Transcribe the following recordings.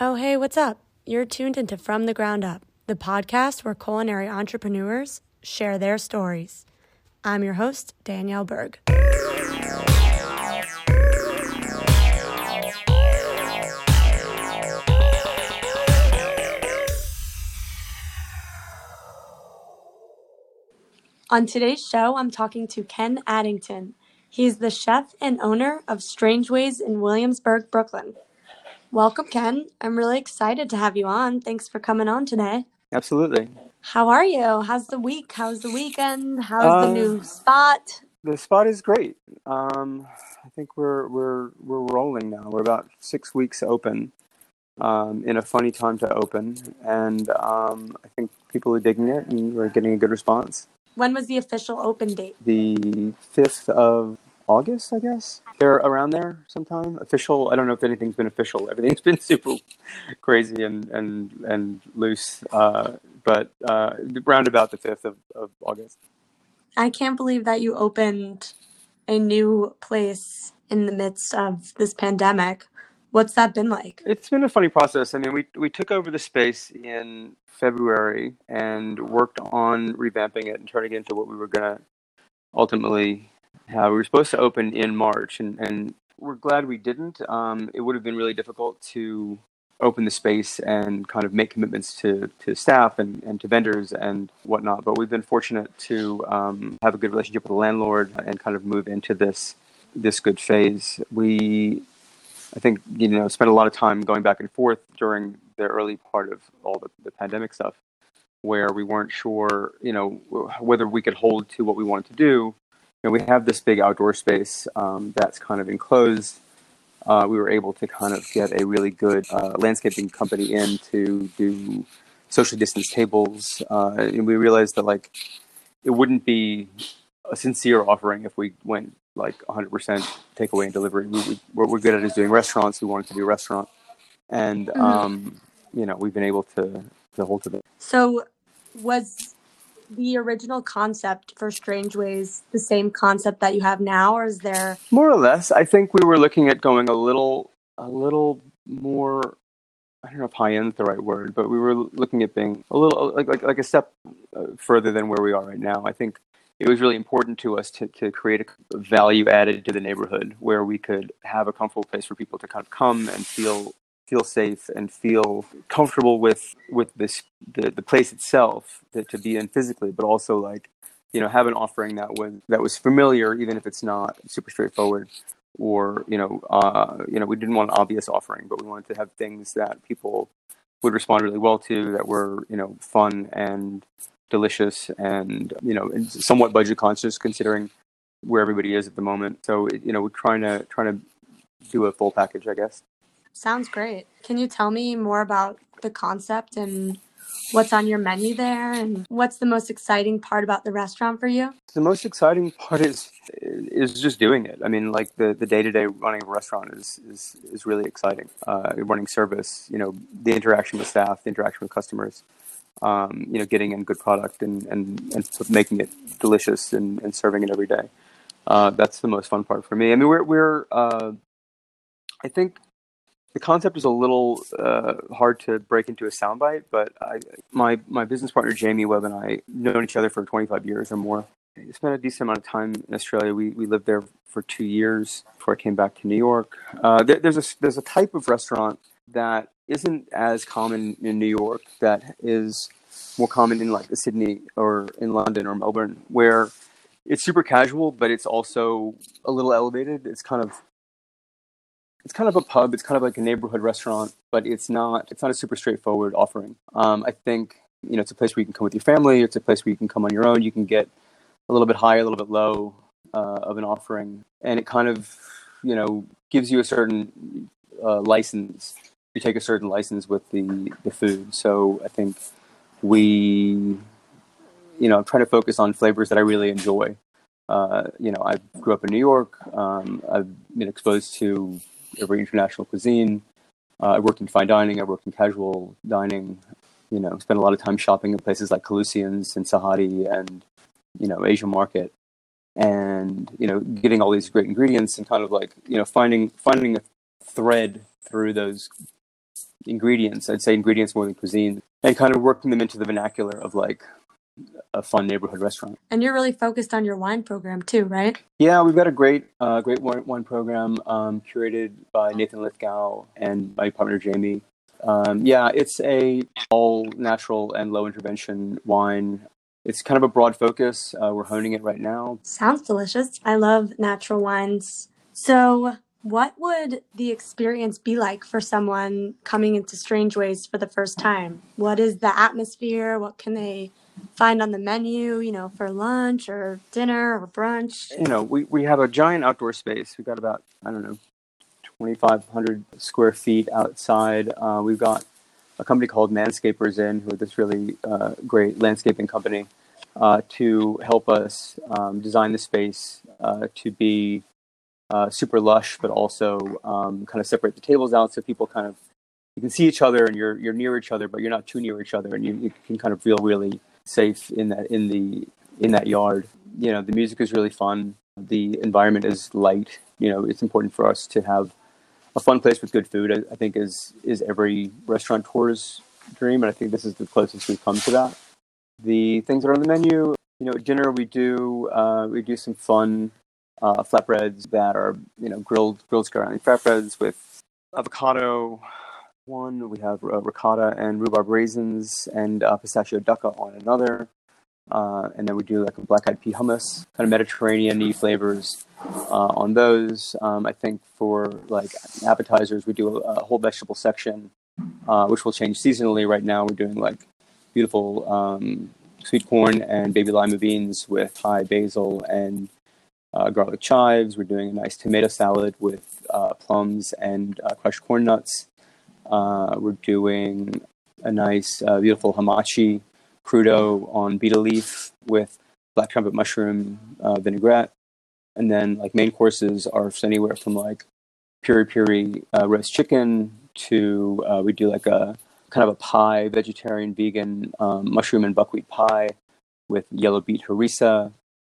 Oh, hey, what's up? You're tuned into From the Ground Up, the podcast where culinary entrepreneurs share their stories. I'm your host, Danielle Berg. On today's show, I'm talking to Ken Addington. He's the chef and owner of Strange Ways in Williamsburg, Brooklyn. Welcome, Ken. I'm really excited to have you on. Thanks for coming on today. Absolutely. How are you? How's the week? How's the weekend? How's the new spot? The spot is great. Um, I think we're we're we're rolling now. We're about six weeks open. Um, in a funny time to open, and um, I think people are digging it, and we're getting a good response. When was the official open date? The fifth of August, I guess. They're around there sometime. Official. I don't know if anything's been official. Everything's been super crazy and and and loose. Uh, but uh, round about the fifth of, of August. I can't believe that you opened a new place in the midst of this pandemic. What's that been like? It's been a funny process. I mean, we we took over the space in February and worked on revamping it and turning it into what we were gonna ultimately have. We were supposed to open in March, and and we're glad we didn't. Um, it would have been really difficult to open the space and kind of make commitments to to staff and, and to vendors and whatnot. But we've been fortunate to um, have a good relationship with the landlord and kind of move into this this good phase. We I think you know spent a lot of time going back and forth during the early part of all the, the pandemic stuff, where we weren't sure, you know, whether we could hold to what we wanted to do. Know, we have this big outdoor space um, that's kind of enclosed. Uh, we were able to kind of get a really good uh, landscaping company in to do social distance tables, uh, and we realized that like it wouldn't be a sincere offering if we went like 100% takeaway and delivery. We, we, what we're good at is doing restaurants. We wanted to do a restaurant, and Mhm. um, you know we've been able to to hold to that. So, was the original concept for Strange Ways the same concept that you have now, or is there? More or less, I think we were looking at going a little a little more. I don't know if high end is the right word, but we were looking at being a little like like, like a step uh, further than where we are right now. I think it was really important to us to, to create a value added to the neighborhood where we could have a comfortable place for people to kind of come and feel feel safe and feel comfortable with with this the, the place itself to, to be in physically but also like you know have an offering that was that was familiar even if it's not super straightforward or you know uh, you know we didn't want an obvious offering but we wanted to have things that people would respond really well to that were you know fun and delicious and you know and somewhat budget conscious considering where everybody is at the moment. So you know we're trying to trying to do a full package i guess Sounds great. Can you tell me more about the concept and what's on your menu there, and what's the most exciting part about the restaurant for you? the most exciting part is is just doing it. I mean, like the the day to day running of a restaurant is is is really exciting. Uh, running service, you know, the interaction with staff, the interaction with customers, um, you know, getting in good product and and and making it delicious and, and serving it every day. Uh, that's the most fun part for me. I mean, we're we're uh, I think the concept is a little uh, hard to break into a soundbite, but I, my my business partner Jamie Webb and I known each other for 25 years or more. I spent a decent amount of time in Australia. We we lived there for two years before I came back to New York. Uh, there, there's a there's a type of restaurant that isn't as common in New York that is more common in like Sydney or in London or Melbourne, where it's super casual, but it's also a little elevated. It's kind of it's kind of a pub. It's kind of like a neighborhood restaurant, but it's not. It's not a super straightforward offering. Um, I think you know it's a place where you can come with your family. It's a place where you can come on your own. You can get a little bit high, a little bit low uh, of an offering, and it kind of you know gives you a certain uh, license. You take a certain license with the the food. So I think we, you know, I'm trying to focus on flavors that I really enjoy. Uh, you know, I grew up in New York. Um, I've been exposed to every international cuisine. Uh, I worked in fine dining. I worked in casual dining. You know, spent a lot of time shopping in places like Kalustyan's and Sahadi and you know Asia Market, and you know getting all these great ingredients and kind of like you know finding finding a thread through those ingredients. I'd say ingredients more than cuisine, and kind of working them into the vernacular of like a fun neighborhood restaurant. And you're really focused on your wine program too, right? Yeah, we've got a great, uh, great wine, program um, curated by Nathan Lithgow and my partner Jamie. Um, yeah, it's a all natural and low intervention wine. It's kind of a broad focus. Uh, we're honing it right now. Sounds delicious. I love natural wines. So, what would the experience be like for someone coming into Strange Ways for the first time? What is the atmosphere? What can they find on the menu, you know, for lunch or dinner or brunch? You know, we, we have a giant outdoor space. We've got about, I don't know, 2,500 square feet outside. Uh, we've got a company called Manscapers in, who are this really uh, great landscaping company, uh, to help us um, design the space uh, to be uh, super lush, but also um, kind of separate the tables out so people kind of you can see each other and you're you're near each other, but you're not too near each other, and you, you can kind of feel really safe in that in the in that yard. You know, the music is really fun. The environment is light. You know, it's important for us to have a fun place with good food. I, I think is is every restaurateur's dream, and I think this is the closest we've come to that. The things that are on the menu, you know, at dinner we do uh, we do some fun uh, flatbreads that are you know grilled grilled scallion flatbreads with avocado. One we have uh, ricotta and rhubarb raisins and uh, pistachio dukkha on another. Uh, and then we do like a black eyed pea hummus, kind of Mediterranean flavors uh, on those. Um, I think for like appetizers, we do a, a whole vegetable section, uh, which will change seasonally. Right now, we're doing like beautiful um, sweet corn and baby lima beans with Thai basil and uh, garlic chives. We're doing a nice tomato salad with uh, plums and uh, crushed corn nuts. We're doing a nice, beautiful hamachi crudo on betel leaf with black trumpet mushroom uh, vinaigrette. And then like main courses are anywhere from like piri piri uh, roast chicken to uh, we do like a kind of a pie, vegetarian, vegan um, mushroom and buckwheat pie with yellow beet harissa.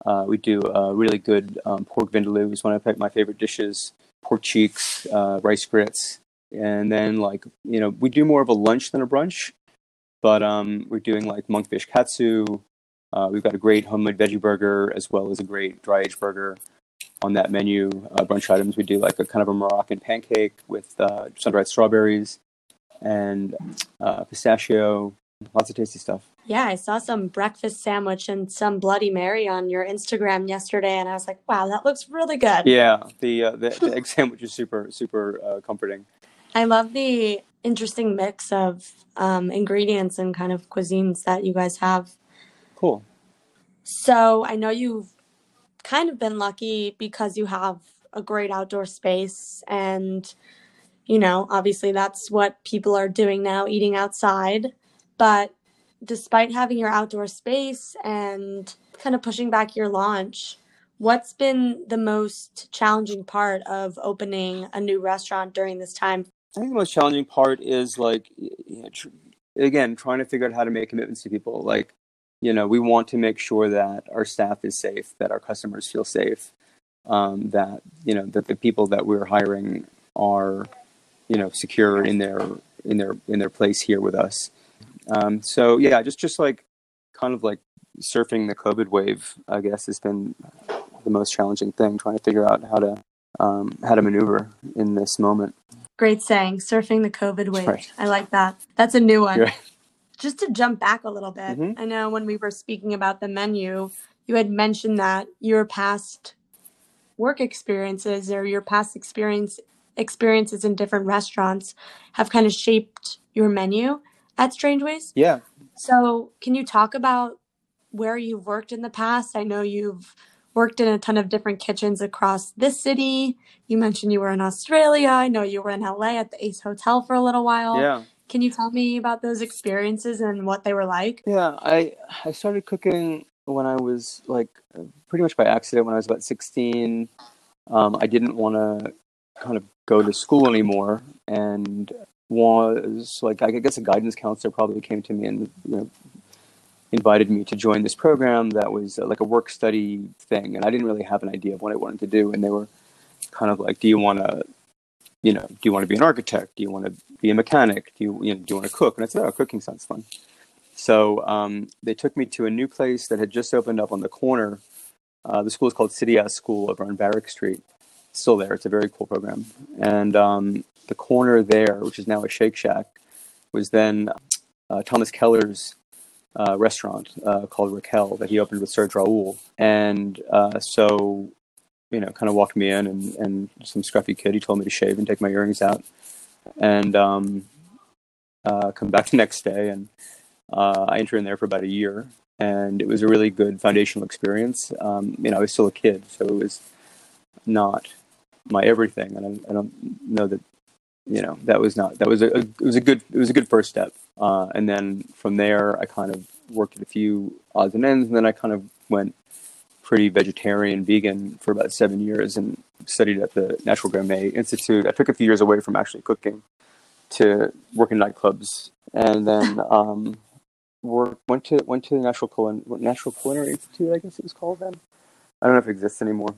Uh, we do a really good um, pork vindaloo is one of my favorite dishes. Pork cheeks, uh, rice grits, and then like you know we do more of a lunch than a brunch. But um, we're doing like monkfish katsu. Uh, we've got a great homemade veggie burger as well as a great dry aged burger on that menu. Uh, brunch items, we do like a kind of a Moroccan pancake with uh, sun dried strawberries and uh, pistachio. Lots of tasty stuff. Yeah, I saw some breakfast sandwich and some Bloody Mary on your Instagram yesterday, and I was like, "Wow, that looks really good." Yeah, the uh, the, the egg sandwich is super super uh, comforting. I love the interesting mix of um, ingredients and kind of cuisines that you guys have. Cool. So I know you've kind of been lucky because you have a great outdoor space and you know obviously that's what people are doing now eating outside but despite having your outdoor space and kind of pushing back your launch what's been the most challenging part of opening a new restaurant during this time I think the most challenging part is like, you know, tr- again, trying to figure out how to make commitments to people. Like, you know, we want to make sure that our staff is safe, that our customers feel safe, um, that you know that the people that we're hiring are, you know, secure in their in their in their place here with us. Um, so yeah, just just like kind of like surfing the COVID wave, I guess, has been the most challenging thing. Trying to figure out how to um, how to maneuver in this moment. Great saying, surfing the COVID wave. Right. I like that. That's a new one. Just to jump back a little bit, mm-hmm. I know when we were speaking about the menu, you had mentioned that your past work experiences or your past experience experiences in different restaurants have kind of shaped your menu at Strange Ways. Yeah. So, can you talk about where you've worked in the past? I know you've worked in a ton of different kitchens across this city. You mentioned you were in Australia. I know you were in LA at the Ace Hotel for a little while. Yeah. Can you tell me about those experiences and what they were like? Yeah, I I started cooking when I was like pretty much by accident when I was about 16. Um, I didn't want to kind of go to school anymore and was like I guess a guidance counselor probably came to me and you know invited me to join this program that was uh, like a work study thing, and I didn't really have an idea of what I wanted to do. And they were kind of like, "Do you want to you know, do you want to be an architect? Do you want to be a mechanic? Do you, you know, do you want to cook? And I said, oh, cooking sounds fun. So um, they took me to a new place that had just opened up on the corner. Uh, the school is called City-As-School over on Varick Street. It's still there. It's a very cool program. And um, the corner there, which is now a Shake Shack, was then uh, Thomas Keller's uh, restaurant uh, called Rakel that he opened with Serge Raoul. And uh, so, you know, kind of walked me in and, and some scruffy kid, he told me to shave and take my earrings out and um, uh, come back the next day. And uh, I interned there for about a year. And it was a really good foundational experience. Um, you know, I was still a kid, so it was not my everything. And I, I don't know that you know that was not that was a, a, it was a good it was a good first step uh, and then from there i kind of worked at a few odds and ends and then i kind of went pretty vegetarian vegan for about seven years and studied at the natural gourmet institute. I took a few years away from actually cooking to work in nightclubs. And then um, work, went to went to the natural Culin- natural culinary institute i guess it was called then. I don't know if it exists anymore.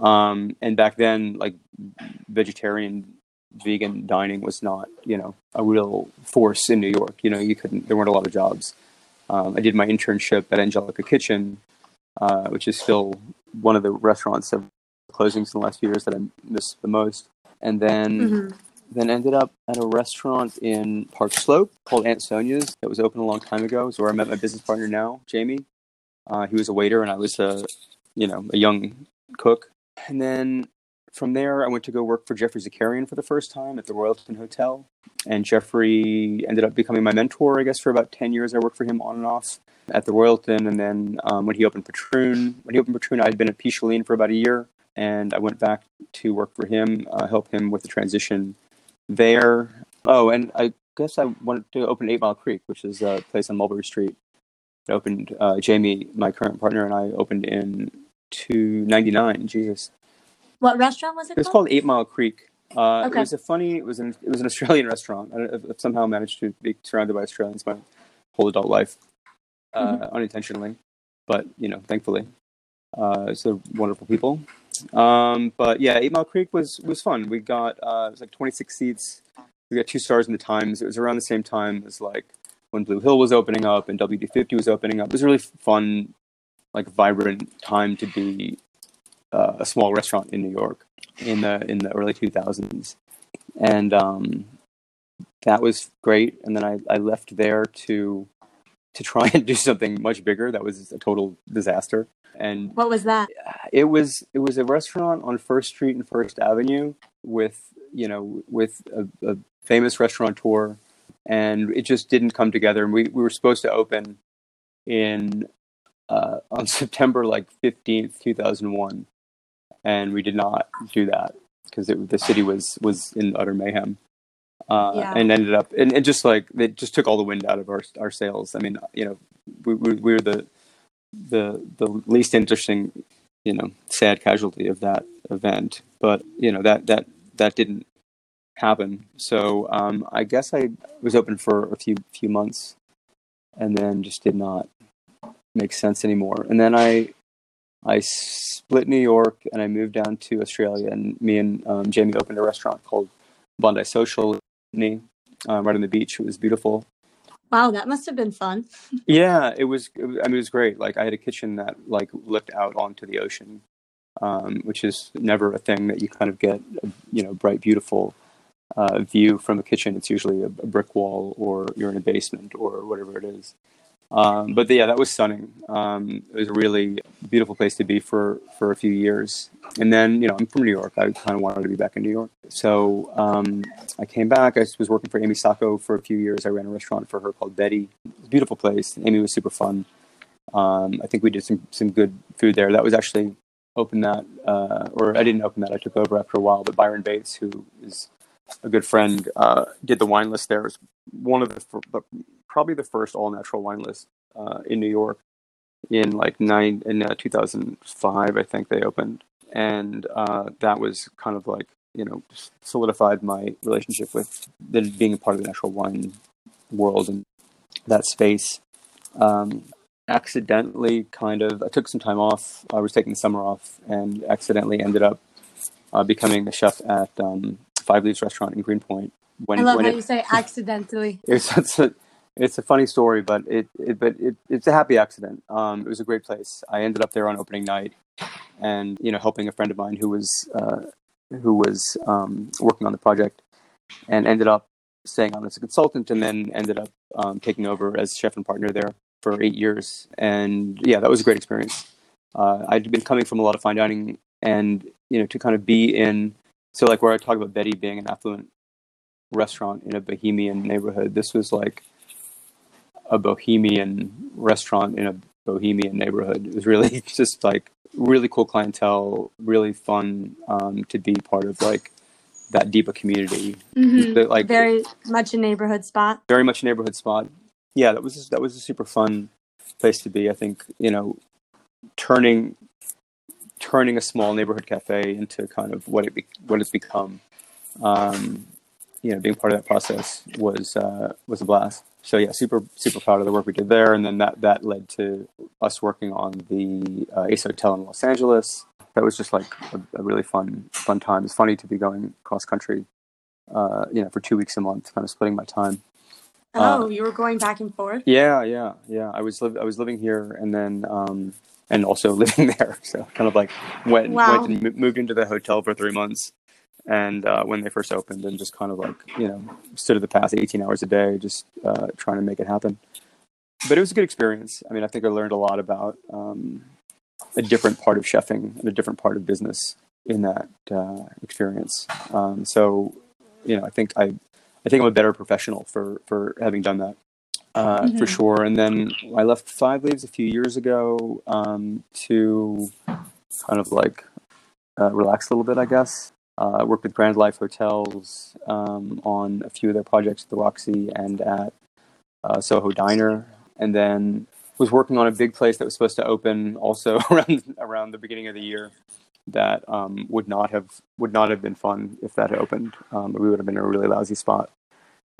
Um, and back then like vegetarian vegan dining was not, you know, a real force in New York. You know, you couldn't, there weren't a lot of jobs. Um, I did my internship at Angelica Kitchen, uh, which is still one of the restaurants of closings in the last few years that I miss the most. And then, mm-hmm. then ended up at a restaurant in Park Slope called Aunt Sonia's that was open a long time ago. It's where I met my business partner now, Jamie. Uh, he was a waiter and I was a, you know, a young cook. And then from there, I went to go work for Geoffrey Zakarian for the first time at the Royalton Hotel. And Geoffrey ended up becoming my mentor, I guess, for about 10 years. I worked for him on and off at the Royalton. And then um, when he opened Patroon, when he opened Patroon, I had been at Picholine for about a year. And I went back to work for him, uh, help him with the transition there. Oh, and I guess I wanted to open Eight Mile Creek, which is a place on Mulberry Street. It opened, uh, Jamie, my current partner, and I opened in 299. Jesus. What restaurant was it? It was called, called Eight Mile Creek. Uh, okay. It was a funny. It was an it was an Australian restaurant. I somehow managed to be surrounded by Australians my whole adult life, uh, mm-hmm. unintentionally, but you know, thankfully, uh, it's a wonderful people. Um, but yeah, Eight Mile Creek was was fun. We got uh, it was like 26 seats. We got two stars in the Times. It was around the same time as like when Blue Hill was opening up and WD50 was opening up. It was a really fun, like vibrant time to be uh, a small restaurant in New York in the in the early 2000s, and um, that was great. And then I, I left there to to try and do something much bigger. That was a total disaster. And what was that? It was it was a restaurant on First Street and First Avenue with you know with a, a famous restaurateur, and it just didn't come together. And we, we were supposed to open in uh, on September like 15th, 2001 and we did not do that because the city was was in utter mayhem. Uh, yeah. and ended up and, and just like it just took all the wind out of our our sails. I mean, you know, we, we, we were the the the least interesting, you know, sad casualty of that event. But you know that that that didn't happen. So um, I guess I was open for a few few months, and then just did not make sense anymore. And then I I split New York and I moved down to Australia. And me and um, Jamie opened a restaurant called Bondi Social, uh, right on the beach. It was beautiful. Wow, that must have been fun. yeah, it was. I mean, it was great. Like I had a kitchen that like looked out onto the ocean, um, which is never a thing that you kind of get. A, you know, bright, beautiful uh, view from a kitchen. It's usually a, a brick wall, or you're in a basement, or whatever it is. Um, but yeah, that was stunning. Um, it was a really beautiful place to be for, for a few years. And then, you know, I'm from New York. I kind of wanted to be back in New York. So um, I came back. I was working for Amy Sacco for a few years. I ran a restaurant for her called Bette. beautiful place. Amy was super fun. Um, I think we did some, some good food there. That was actually open that, uh, or I didn't open that. I took over after a while. But Byron Bates, who is a good friend, uh, did the wine list there. It was one of the probably the first all natural wine list uh, in New York in like nine in uh, 2005. I think they opened, and uh, that was kind of like you know solidified my relationship with the, being a part of the natural wine world and that space. Um, accidentally, kind of, I took some time off. I was taking the summer off, and accidentally ended up uh, becoming the chef at um, Five Leaves restaurant in Greenpoint. When, I love when how it, you say accidentally. It's, it's a it's a funny story, but it, it but it, it's a happy accident. Um, it was a great place. I ended up there on opening night, and you know, helping a friend of mine who was uh, who was um, working on the project, and ended up staying on as a consultant, and then ended up um, taking over as chef and partner there for eight years. And yeah, that was a great experience. Uh, I'd been coming from a lot of fine dining, and you know, to kind of be in so like where I talk about Bette being an affluent restaurant in a bohemian neighborhood, this was like a bohemian restaurant in a bohemian neighborhood. It was really just like really cool clientele, really fun um, to be part of like that deeper community. Mm-hmm. like very much a neighborhood spot. Very much a neighborhood spot. Yeah, that was just, that was a super fun place to be. I think you know, turning turning a small neighborhood cafe into kind of what it be, what it's become. Um, you know, being part of that process was uh, was a blast. So yeah, super super proud of the work we did there, and then that that led to us working on the uh, Ace Hotel in Los Angeles. That was just like a, a really fun fun time. It's funny to be going cross country, uh, you know, for two weeks a month, kind of splitting my time. Oh, uh, you were going back and forth. Yeah, yeah, yeah. I was li- I was living here, and then um, and also living there. So kind of like went wow. went and moved into the hotel for three months, and uh, when they first opened, and just kind of like you know stood at the past eighteen hours a day, just uh, trying to make it happen. But it was a good experience. I mean, I think I learned a lot about um, a different part of chefing and a different part of business in that uh, experience. Um, so, you know, I think I, I think I'm a better professional for for having done that uh, mm-hmm. for sure. And then I left Five Leaves a few years ago um, to kind of like uh, relax a little bit, I guess. Uh, I worked with Grand Life Hotels um, on a few of their projects at the Roxy and at uh, Soho Diner, and then was working on a big place that was supposed to open also around around the beginning of the year. That um, would not have would not have been fun if that had opened. Um, we would have been in a really lousy spot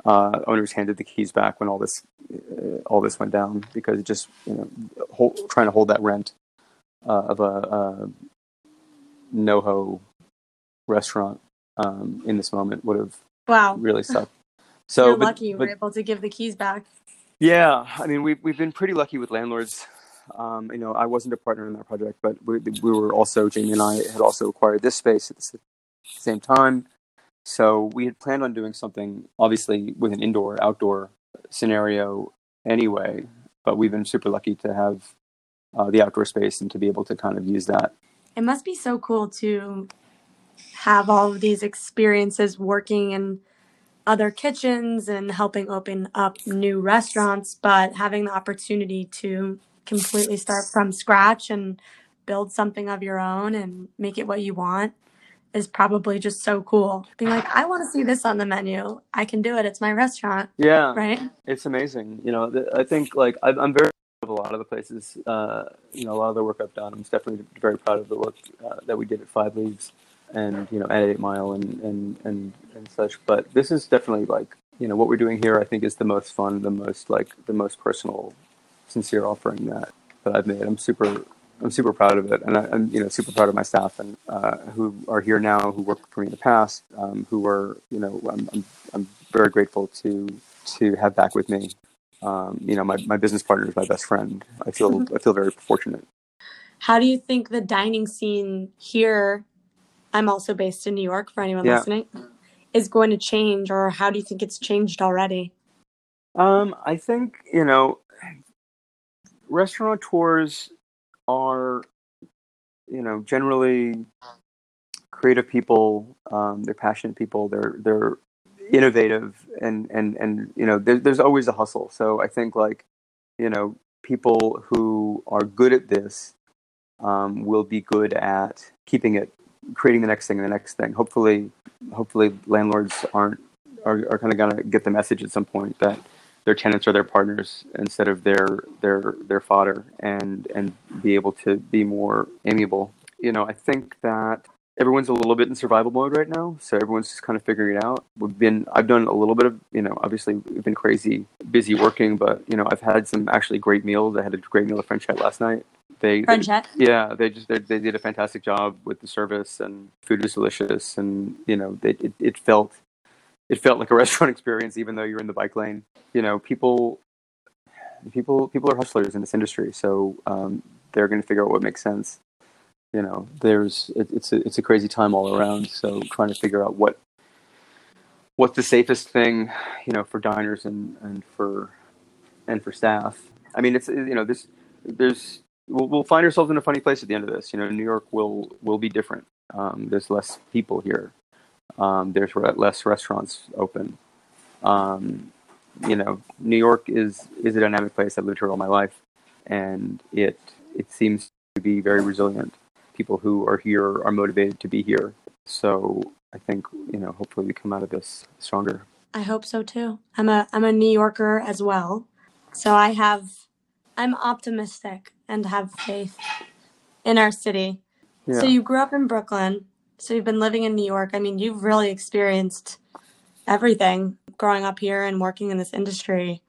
uh, owners handed the keys back when all this uh, all this went down because just you know hold, trying to hold that rent uh, of a, a NoHo restaurant um, in this moment would have wow really sucked. So You're but, lucky but, were able to give the keys back. Yeah, I mean we've we've been pretty lucky with landlords. Um, you know, I wasn't a partner in that project, but we, we were also Jamie and I had also acquired this space at the same time. So we had planned on doing something, obviously, with an indoor outdoor scenario anyway. But we've been super lucky to have uh, the outdoor space and to be able to kind of use that. It must be so cool to have all of these experiences working in other kitchens and helping open up new restaurants, but having the opportunity to completely start from scratch and build something of your own and make it what you want is probably just so cool. Being like, I want to see this on the menu. I can do it. It's my restaurant. Yeah. Right. It's amazing. You know, I think like I'm very proud of a lot of the places, uh, you know, a lot of the work I've done. I'm definitely very proud of the work uh, that we did at Five Leaves and, you know, at Eight Mile and, and, and, and such. But this is definitely like, you know, what we're doing here, I think is the most fun, the most like the most personal, sincere offering that, that I've made. I'm super, I'm super proud of it, and I, am you know super proud of my staff and uh, who are here now, who worked for me in the past, um, who are you know I'm, I'm, I'm very grateful to to have back with me. Um, you know, my, my business partner is my best friend. I feel. I feel very fortunate. How do you think the dining scene here? I'm also based in New York. For anyone yeah. listening, is going to change, or how do you think it's changed already? Um, I think you know, restaurateurs are, you know, generally creative people. Um, they're passionate people. They're they're innovative, and and and you know, there, there's always a hustle. So I think like, you know, people who are good at this um, will be good at keeping it, creating the next thing, and the next thing. Hopefully, hopefully landlords aren't are, are kind of gonna get the message at some point that their tenants are their partners instead of their their their fodder and and be able to be more amiable. You know i think that everyone's a little bit in survival mode right now so everyone's just kind of figuring it out. We've been i've done a little bit of you know obviously we've been crazy busy working but you know i've had some actually great meals. I had a great meal of french fry last night they, they yeah they just they, they did a fantastic job with the service and food was delicious and you know they, it it felt it felt like a restaurant experience even though you're in the bike lane. You know people people people are hustlers in this industry, so um, they're going to figure out what makes sense. You know, there's it, it's a it's a crazy time all around. So trying to figure out what what's the safest thing, you know, for diners and and for and for staff. I mean, it's you know this there's we'll, we'll find ourselves in a funny place at the end of this. You know, New York will will be different. Um, there's less people here. Um, there's re- less restaurants open. Um, you know, New York is is a dynamic place. I've lived here all my life, and it it seems to be very resilient. People who are here are motivated to be here. So I think you know, hopefully, we come out of this stronger. I hope so too. I'm a I'm a New Yorker as well, so I have I'm optimistic and have faith in our city. Yeah. So you grew up in Brooklyn. So you've been living in New York. I mean, you've really experienced everything growing up here and working in this industry.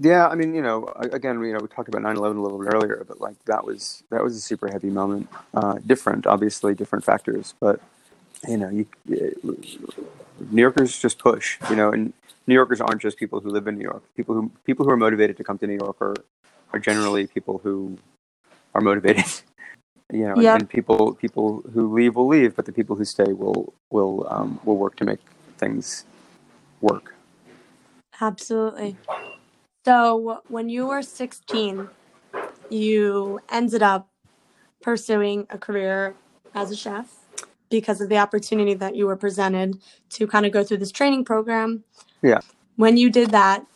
Yeah, I mean, you know, again, you know, we talked about 9/11 a little bit earlier, but like that was that was a super heavy moment. Uh, different, obviously, different factors, but you know, you, New Yorkers just push, you know, and New Yorkers aren't just people who live in New York. People who people who are motivated to come to New York are are generally people who are motivated. You know, Yep. and people people who leave will leave, but the people who stay will will um, will work to make things work. Absolutely. So when you were 16, you ended up pursuing a career as a chef because of the opportunity that you were presented to kind of go through this training program. Yeah. When you did that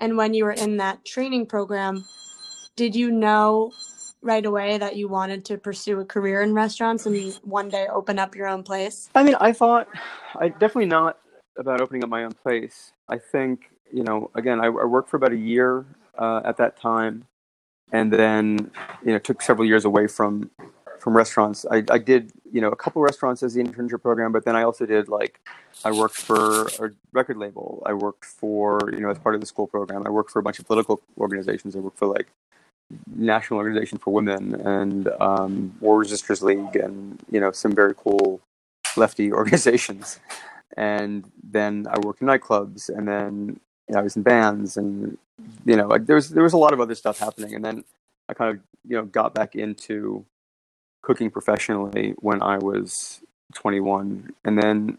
and when you were in that training program, did you know right away that you wanted to pursue a career in restaurants and one day open up your own place? I mean, I thought, I definitely not about opening up my own place. I think, you know, again, I, I worked for about a year uh, at that time, and then, you know, took several years away from from restaurants. I, I did, you know, a couple restaurants as the internship program, but then I also did like, I worked for a record label. I worked for, you know, as part of the school program. I worked for a bunch of political organizations. I worked for like National Organization for Women and um, War Resisters League, and you know, some very cool lefty organizations. And then I worked in nightclubs, and then you know, I was in bands, and you know, there was there was a lot of other stuff happening, and then I kind of you know got back into cooking professionally when I was 21, and then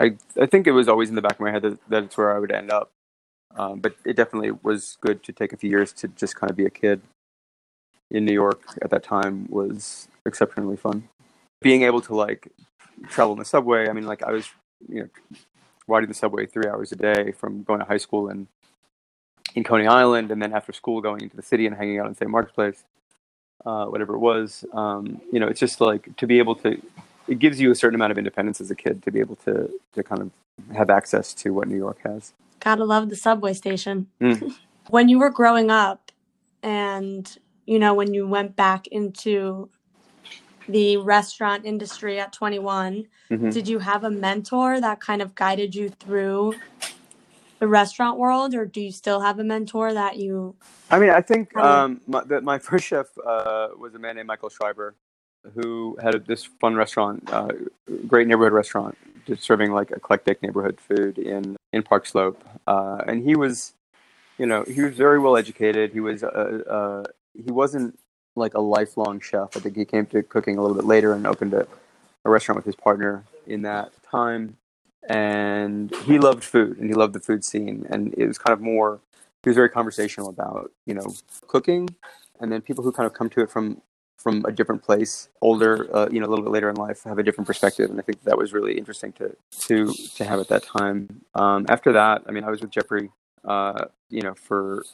I I think it was always in the back of my head that that's where I would end up, um, but it definitely was good to take a few years to just kind of be a kid in New York at that time was exceptionally fun. Being able to like travel in the subway, I mean, like I was you know, riding the subway three hours a day from going to high school in in Coney Island, and then after school going into the city and hanging out in St. Mark's Place, uh, whatever it was. Um, you know, it's just like to be able to. It gives you a certain amount of independence as a kid to be able to to kind of have access to what New York has. Gotta love the subway station. Mm. when you were growing up and you know when you went back into the restaurant industry at 21 Mhm. did you have a mentor that kind of guided you through the restaurant world or do you still have a mentor that you I mean, I think How do you- um, my, the, my first chef uh, was a man named Michael Schreiber, who had this fun restaurant, uh, great neighborhood restaurant, just serving like eclectic neighborhood food in in Park Slope. Uh, and he was, you know, he was very well educated. He was, uh, uh, he wasn't like a lifelong chef. I think he came to cooking a little bit later and opened a, a restaurant with his partner in that time. And he loved food and he loved the food scene. And it was kind of more he was very conversational about you know cooking and then people who kind of come to it from from a different place older uh, you know a little bit later in life have a different perspective and i think that was really interesting to to to have at that time um, after that i mean i was with geoffrey uh, you know for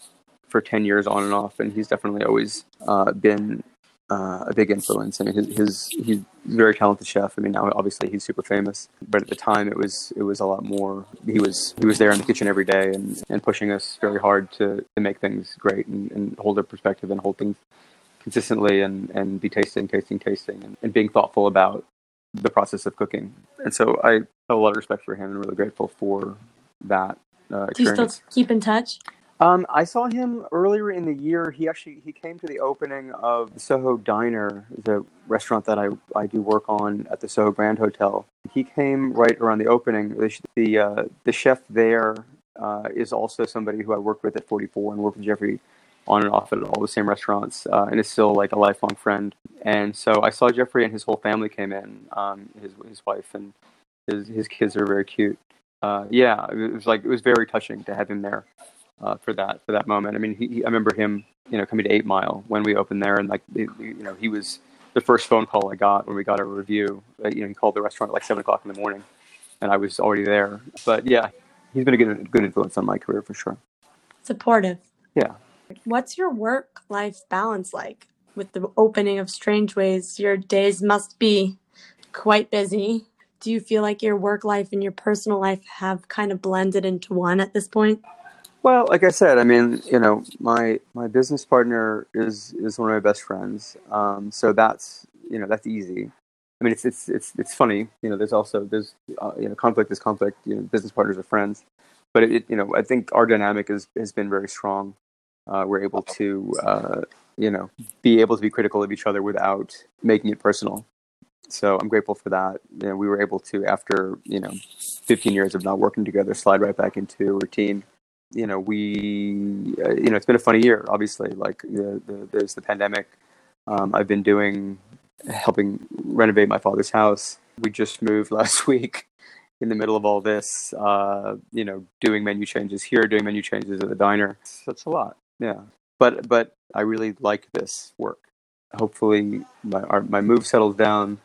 for 10 years on and off and he's definitely always uh, been uh, a big influence. I mean, his, his he's very talented chef. I mean, now obviously he's super famous, but at the time it was it was a lot more. He was he was there in the kitchen every day and, and pushing us very hard to, to make things great and, and hold a perspective and hold things consistently and, and be tasting, tasting, tasting, and, and being thoughtful about the process of cooking. And so I have a lot of respect for him and really grateful for that uh, do you still keep in touch Um, I saw him earlier in the year. He actually he came to the opening of the Soho Diner, the restaurant that I, I do work on at the Soho Grand Hotel. He came right around the opening. The the, uh, the chef there uh, is also somebody who I worked with at 44 and worked with Geoffrey on and off at all the same restaurants, uh, and is still like a lifelong friend. And so I saw Geoffrey and his whole family came in, um, his his wife and his his kids are very cute. Uh, yeah, it was like it was very touching to have him there uh, for that for that moment. I mean, he, he, I remember him, you know, coming to Eight Mile when we opened there, and like you know, he was the first phone call I got when we got a review. Uh, you know, he called the restaurant at like seven o'clock in the morning, and I was already there. But yeah, he's been a good good influence on my career for sure. Supportive. Yeah. What's your work life balance like? With the opening of Strange Ways, your days must be quite busy. Do you feel like your work life and your personal life have kind of blended into one at this point? Well, like I said, I mean, you know, my my business partner is is one of my best friends, um, so that's you know that's easy. I mean, it's it's it's it's funny. You know, there's also there's uh, you know conflict is conflict. You know, business partners are friends, but it, you know I think our dynamic is has been very strong. Uh, we're able to uh, you know be able to be critical of each other without making it personal. So I'm grateful for that. You know, we were able to after you know 15 years of not working together slide right back into routine you know, we, uh, you know, it's been a funny year, obviously. Like, the, the, there's the pandemic. Um, I've been doing, helping renovate my father's house. We just moved last week in the middle of all this, uh, you know, doing menu changes here, doing menu changes at the diner. It's a lot, yeah. But, but I really like this work. Hopefully, my, our, my move settles down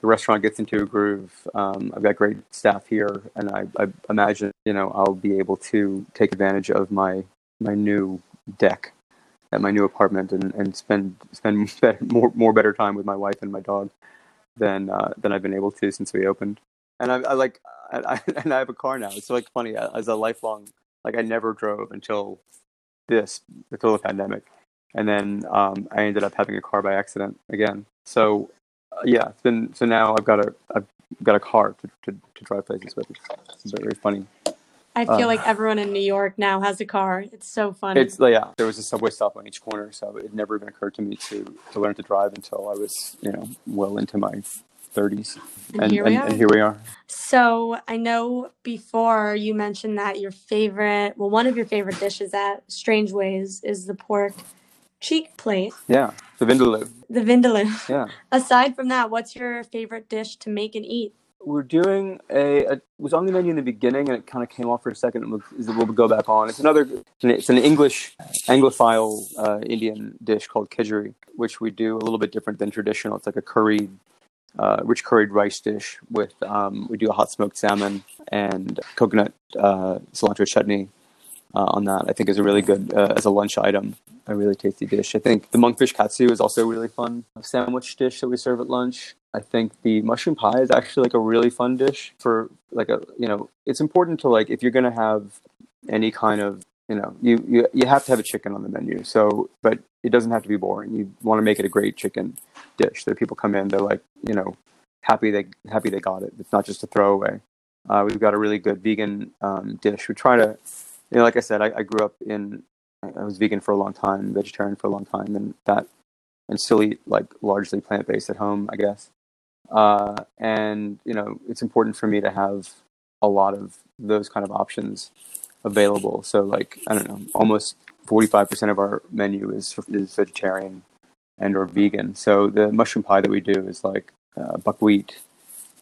the restaurant gets into a groove. Um, I've got great staff here, and I, I, imagine you know I'll be able to take advantage of my my new deck at my new apartment and, and spend spend more more better time with my wife and my dog than uh, than I've been able to since we opened. And I, I like I, I, and I have a car now. It's like funny as a lifelong like I never drove until this until the pandemic, and then um, I ended up having a car by accident again. So uh, yeah, it's been so now I've got a I've got a car to, to, to drive places with. It's very funny. I feel uh, like everyone in New York now has a car. It's so funny. It's yeah. There was a subway stop on each corner, so it never even occurred to me to to learn to drive until I was you know well into my 30s. And, and, here, we and, and here we are. So I know before you mentioned that your favorite, well, one of your favorite dishes at Strange Ways is the pork cheek plate. Yeah, the vindaloo. The vindaloo. Yeah. Aside from that, what's your favorite dish to make and eat? We're doing a, a it was on the menu in the beginning, and it kind of came off for a second. And we'll, we'll go back on. It's another. It's an English Anglophile uh, Indian dish called khichdi, which we do a little bit different than traditional. It's like a curried, uh, rich curried rice dish with. Um, we do a hot smoked salmon and coconut uh, cilantro chutney uh, on that. I think is a really good uh, as a lunch item a really tasty dish. I think the monkfish katsu is also a really fun sandwich dish that we serve at lunch. I think the mushroom pie is actually like a really fun dish for like a you know it's important to like if you're gonna have any kind of you know you you, you have to have a chicken on the menu so but it doesn't have to be boring. You want to make it a great chicken dish. That people come in they're like you know happy they happy they got it. It's not just a throwaway. Uh, we've got a really good vegan um, dish. We try to you know like i said I, I grew up in I was vegan for a long time, vegetarian for a long time, and that and still eat like largely plant based at home, I guess. Uh, and you know, it's important for me to have a lot of those kind of options available. So like I don't know, almost forty five percent of our menu is is vegetarian and or vegan. So the mushroom pie that we do is like uh, buckwheat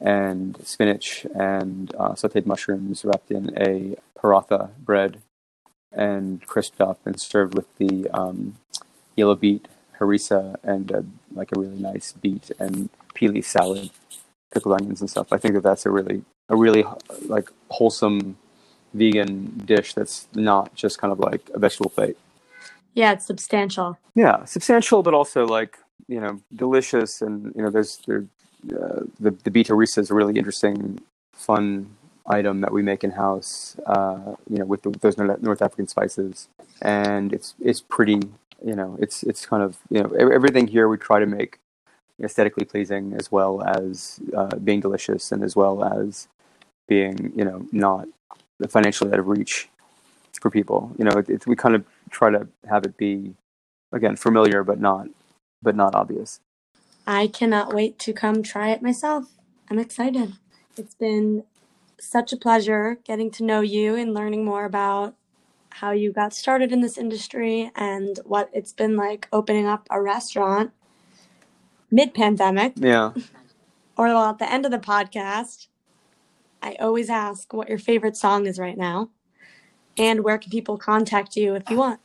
and spinach and uh, sautéed mushrooms wrapped in a paratha bread and crisped up and served with the um, yellow beet harissa and uh, like a really nice beet and leaf salad, pickled onions and stuff. I think that that's a really a really like wholesome vegan dish that's not just kind of like a vegetable plate. Yeah, it's substantial. Yeah, substantial, but also like you know delicious, and you know there's there, uh, the the beet harissa is a really interesting, fun item that we make in house, uh, you know, with, the, with, those North African spices, and it's it's pretty, you know, it's it's kind of you know everything here we try to make aesthetically pleasing as well as uh, being delicious and as well as being you know not financially out of reach. for people. You know, it, we kind of try to have it be again familiar but not but not obvious. I cannot wait to come try it myself. I'm excited. It's been such a pleasure getting to know you and learning more about how you got started in this industry and what it's been like opening up a restaurant mid pandemic. Yeah. Or well, at the end of the podcast, I always ask what your favorite song is right now and where can people contact you if you want.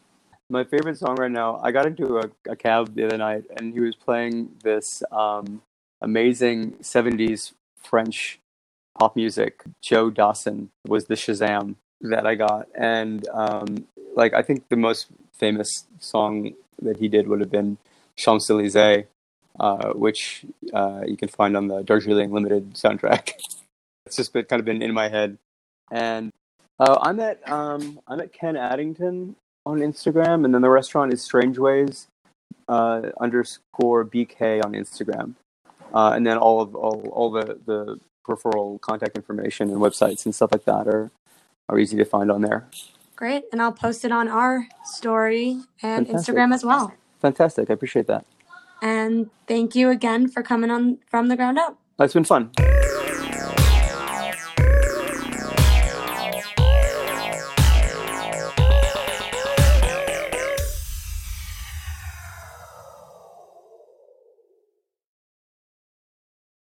My favorite song right now, I got into a, a cab the other night and he was playing this um, amazing 70s French pop music. Joe Dassin was the Shazam that I got. And um, like, I think the most famous song that he did would have been Champs Elysees, uh, which uh, you can find on the Darjeeling Limited soundtrack. it's just been, kind of been in my head. And uh, I'm at um, I'm at Ken Addington on Instagram, and then the restaurant is Strangeways uh, underscore BK on Instagram, uh, and then all of all, all the the peripheral contact information and websites and stuff like that are are easy to find on there. Great, and I'll post it on our story and Fantastic. Instagram as well. Fantastic, I appreciate that. And thank you again for coming on from the ground up. It's been fun.